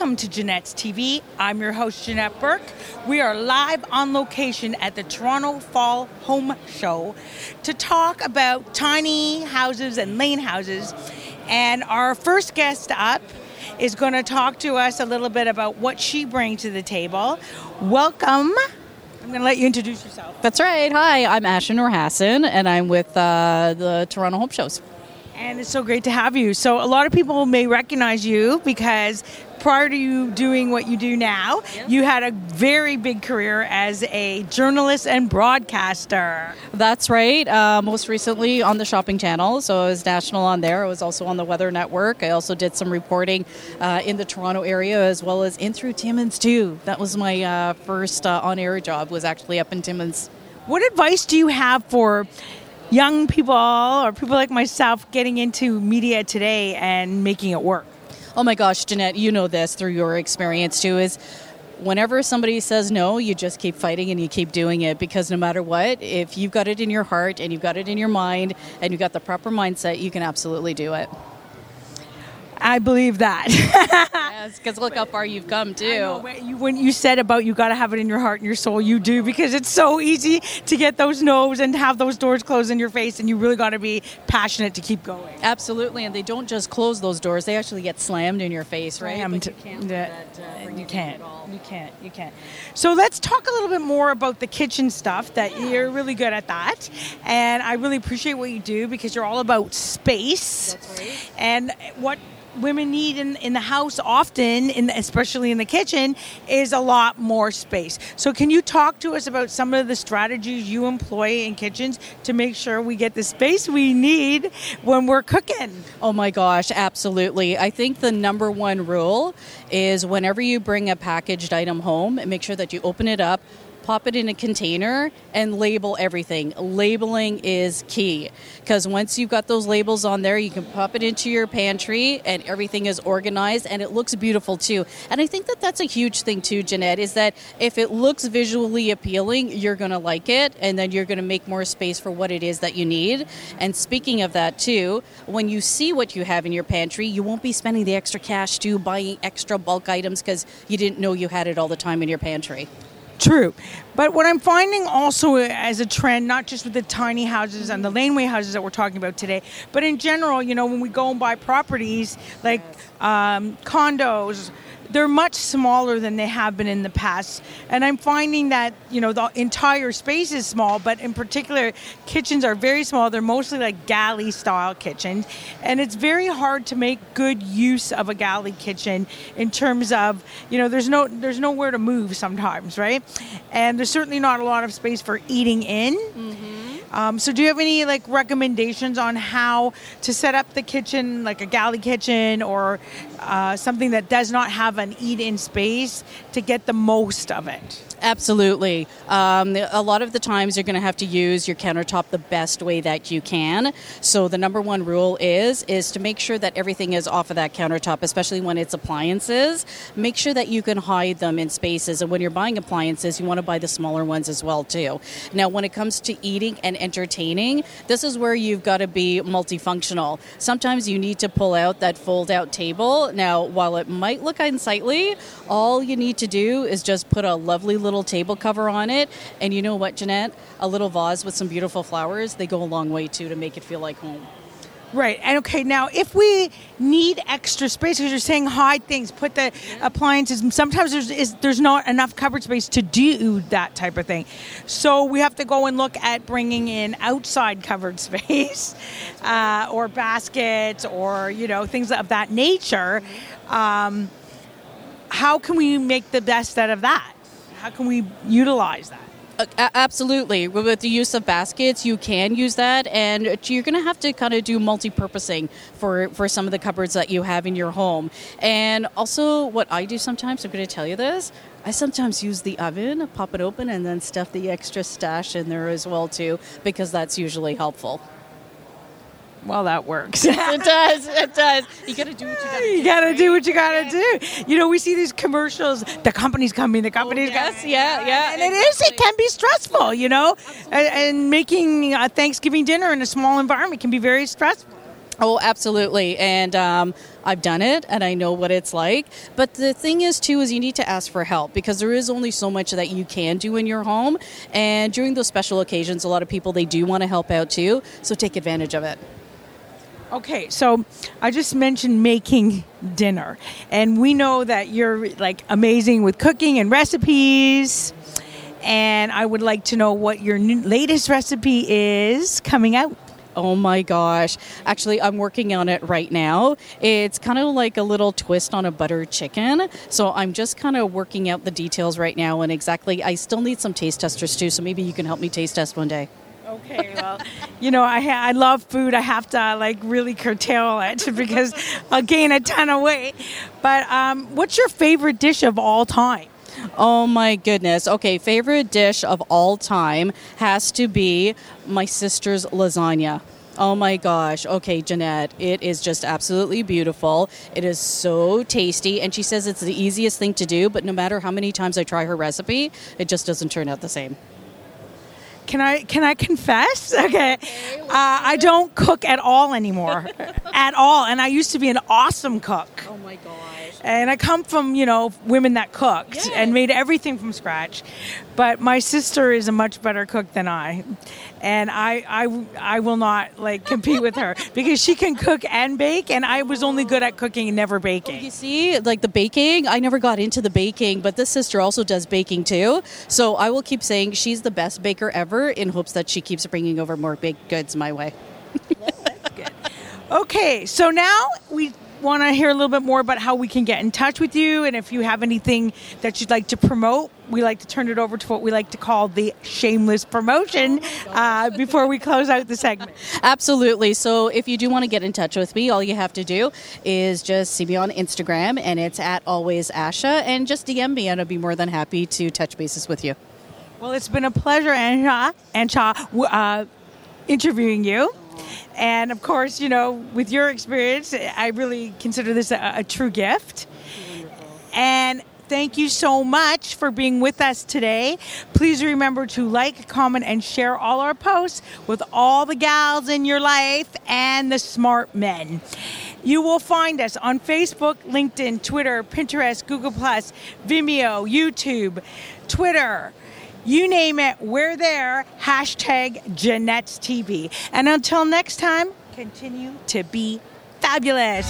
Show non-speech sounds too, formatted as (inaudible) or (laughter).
Welcome to Janette's TV. I'm your host, Janette Burke. We are live on location at the Toronto Fall Home Show to talk about tiny houses and lane houses. And our first guest up is going to talk to us a little bit about what she brings to the table. Welcome. I'm going to let you introduce yourself. That's right. Hi, I'm Ashaw Noorhasan, and I'm with uh, the Toronto Home Shows. And it's so great to have you. So, a lot of people may recognize you because prior to you doing what you do now, you had a very big career as a journalist and broadcaster. That's right. Uh, most recently on the Shopping Channel, so I was national on there. I was also on the Weather Network. I also did some reporting uh, in the Toronto area as well as in through Timmins too. That was my uh, first uh, on-air job. Was actually up in Timmins. What advice do you have for young people or people like myself getting into media today and making it work? Oh my gosh, Janette, you know this through your experience too. Is whenever somebody says no, you just keep fighting and you keep doing it because no matter what, if you've got it in your heart and you've got it in your mind and you've got the proper mindset, you can absolutely do it. I believe that. (laughs) yes, because look how far you've come too. Know, you, when you said about you got to have it in your heart and your soul, you do because it's so easy to get those no's and have those doors closed in your face, and you really got to be passionate to keep going. Absolutely, and they don't just close those doors; they actually get slammed in your face, right? Slammed. you can't. That, uh, you can't. You can't. You can't. So let's talk a little bit more about the kitchen stuff. That yeah. you're really good at that, and I really appreciate what you do because you're all about space. That's right. And what women need in, in the house often, in the, especially in the kitchen, is a lot more space. So, can you talk to us about some of the strategies you employ in kitchens to make sure we get the space we need when we're cooking? Oh my gosh, absolutely. I think the number one rule is whenever you bring a packaged item home, make sure that you open it up pop it in a container, and label everything. Labeling is key because once you've got those labels on there, you can pop it into your pantry and everything is organized and it looks beautiful too. And I think that that's a huge thing too, Janette, is that if it looks visually appealing, you're going to like it and then you're going to make more space for what it is that you need. And speaking of that too, when you see what you have in your pantry, you won't be spending the extra cash to buying extra bulk items because you didn't know you had it all the time in your pantry. True. But what I'm finding also as a trend, not just with the tiny houses and the laneway houses that we're talking about today, but in general, you know, when we go and buy properties like um, condos, they're much smaller than they have been in the past. And I'm finding that, you know, the entire space is small, but in particular, kitchens are very small. They're mostly like galley style kitchens. And it's very hard to make good use of a galley kitchen in terms of, you know, there's no there's nowhere to move sometimes, right? And there's certainly not a lot of space for eating in. Mm-hmm. Um, so, do you have any like recommendations on how to set up the kitchen, like a galley kitchen, or uh, something that does not have an eat-in space to get the most of it? Absolutely. Um, a lot of the times you're going to have to use your countertop the best way that you can. So the number one rule is is to make sure that everything is off of that countertop, especially when it's appliances. Make sure that you can hide them in spaces. And when you're buying appliances, you want to buy the smaller ones as well too. Now, when it comes to eating and entertaining, this is where you've got to be multifunctional. Sometimes you need to pull out that fold-out table. Now, while it might look unsightly, all you need to do is just put a lovely little table cover on it. And you know what, Janette? A little vase with some beautiful flowers, they go a long way too to make it feel like home. Right. And okay, now if we need extra space, because you're saying hide things, put the appliances, sometimes there's is, there's not enough cupboard space to do that type of thing. So we have to go and look at bringing in outside covered (laughs) space, uh, or baskets, or you know things of that nature. Um, how can we make the best out of that? how can we utilize that? Uh, absolutely. With the use of baskets, you can use that, and you're going to have to kind of do multi-purposing for, for some of the cupboards that you have in your home. And also, what I do sometimes, I'm going to tell you this, I sometimes use the oven, pop it open, and then stuff the extra stash in there as well too, because that's usually helpful well, that works. (laughs) it does. It does. You got to do what you got to (laughs) do. You got to do what you got to do. You know, we see these commercials. The company's coming. The company's oh, yes, coming. Yeah, yeah. And it is. It can be stressful. You know, and, and, making a Thanksgiving dinner in a small environment can be very stressful. Oh, absolutely. And um, I've done it and I know what it's like. But the thing is, too, is you need to ask for help because there is only so much that you can do in your home. And during those special occasions, a lot of people, they do want to help out too. So take advantage of it. Okay, so I just mentioned making dinner, and we know that you're like amazing with cooking and recipes. And I would like to know what your latest recipe is coming out. Oh my gosh. Actually, I'm working on it right now. It's kind of like a little twist on a butter chicken. So I'm just kind of working out the details right now and exactly, I still need some taste testers too. So maybe you can help me taste test one day. Okay, well, you know, I ha- I love food. I have to like really curtail it (laughs) because I'll gain a ton of weight. But um, what's your favorite dish of all time? Oh my goodness. Okay, favorite dish of all time has to be my sister's lasagna. Oh my gosh. Okay, Janette, it is just absolutely beautiful. It is so tasty. And she says it's the easiest thing to do, but no matter how many times I try her recipe, it just doesn't turn out the same. Can I can I confess? (laughs) Okay, uh, I don't cook at all anymore, (laughs) at all. And I used to be an awesome cook. Oh my gosh. And I come from you know women that cooked Yeah. and made everything from scratch, but my sister is a much better cook than I, and I I, I will not like compete with her (laughs) because she can cook and bake, and I was only good at cooking and never oh, baking. You see, like the baking, I never got into the baking, but this sister also does baking too. So I will keep saying she's the best baker ever in hopes that she keeps bringing over more baked goods my way. (laughs) Okay, so now we want to hear a little bit more about how we can get in touch with you, and if you have anything that you'd like to promote, we like to turn it over to what we like to call the shameless promotion uh, before we close out the segment. (laughs) Absolutely. So if you do want to get in touch with me, all you have to do is just see me on Instagram, and it's at always Asha, and just DM me, and I'd be more than happy to touch bases with you. Well, it's been a pleasure, Ansha, Ansha uh, interviewing you. And of course, you know, with your experience, I really consider this a, a true gift. And thank you so much for being with us today. Please remember to like, comment, and share all our posts with all the gals in your life and the smart men. You will find us on Facebook, LinkedIn, Twitter, Pinterest, Google, Plus, Vimeo, YouTube, Twitter. You name it, we're there. Hashtag Janette's TV. And until next time, continue to be fabulous.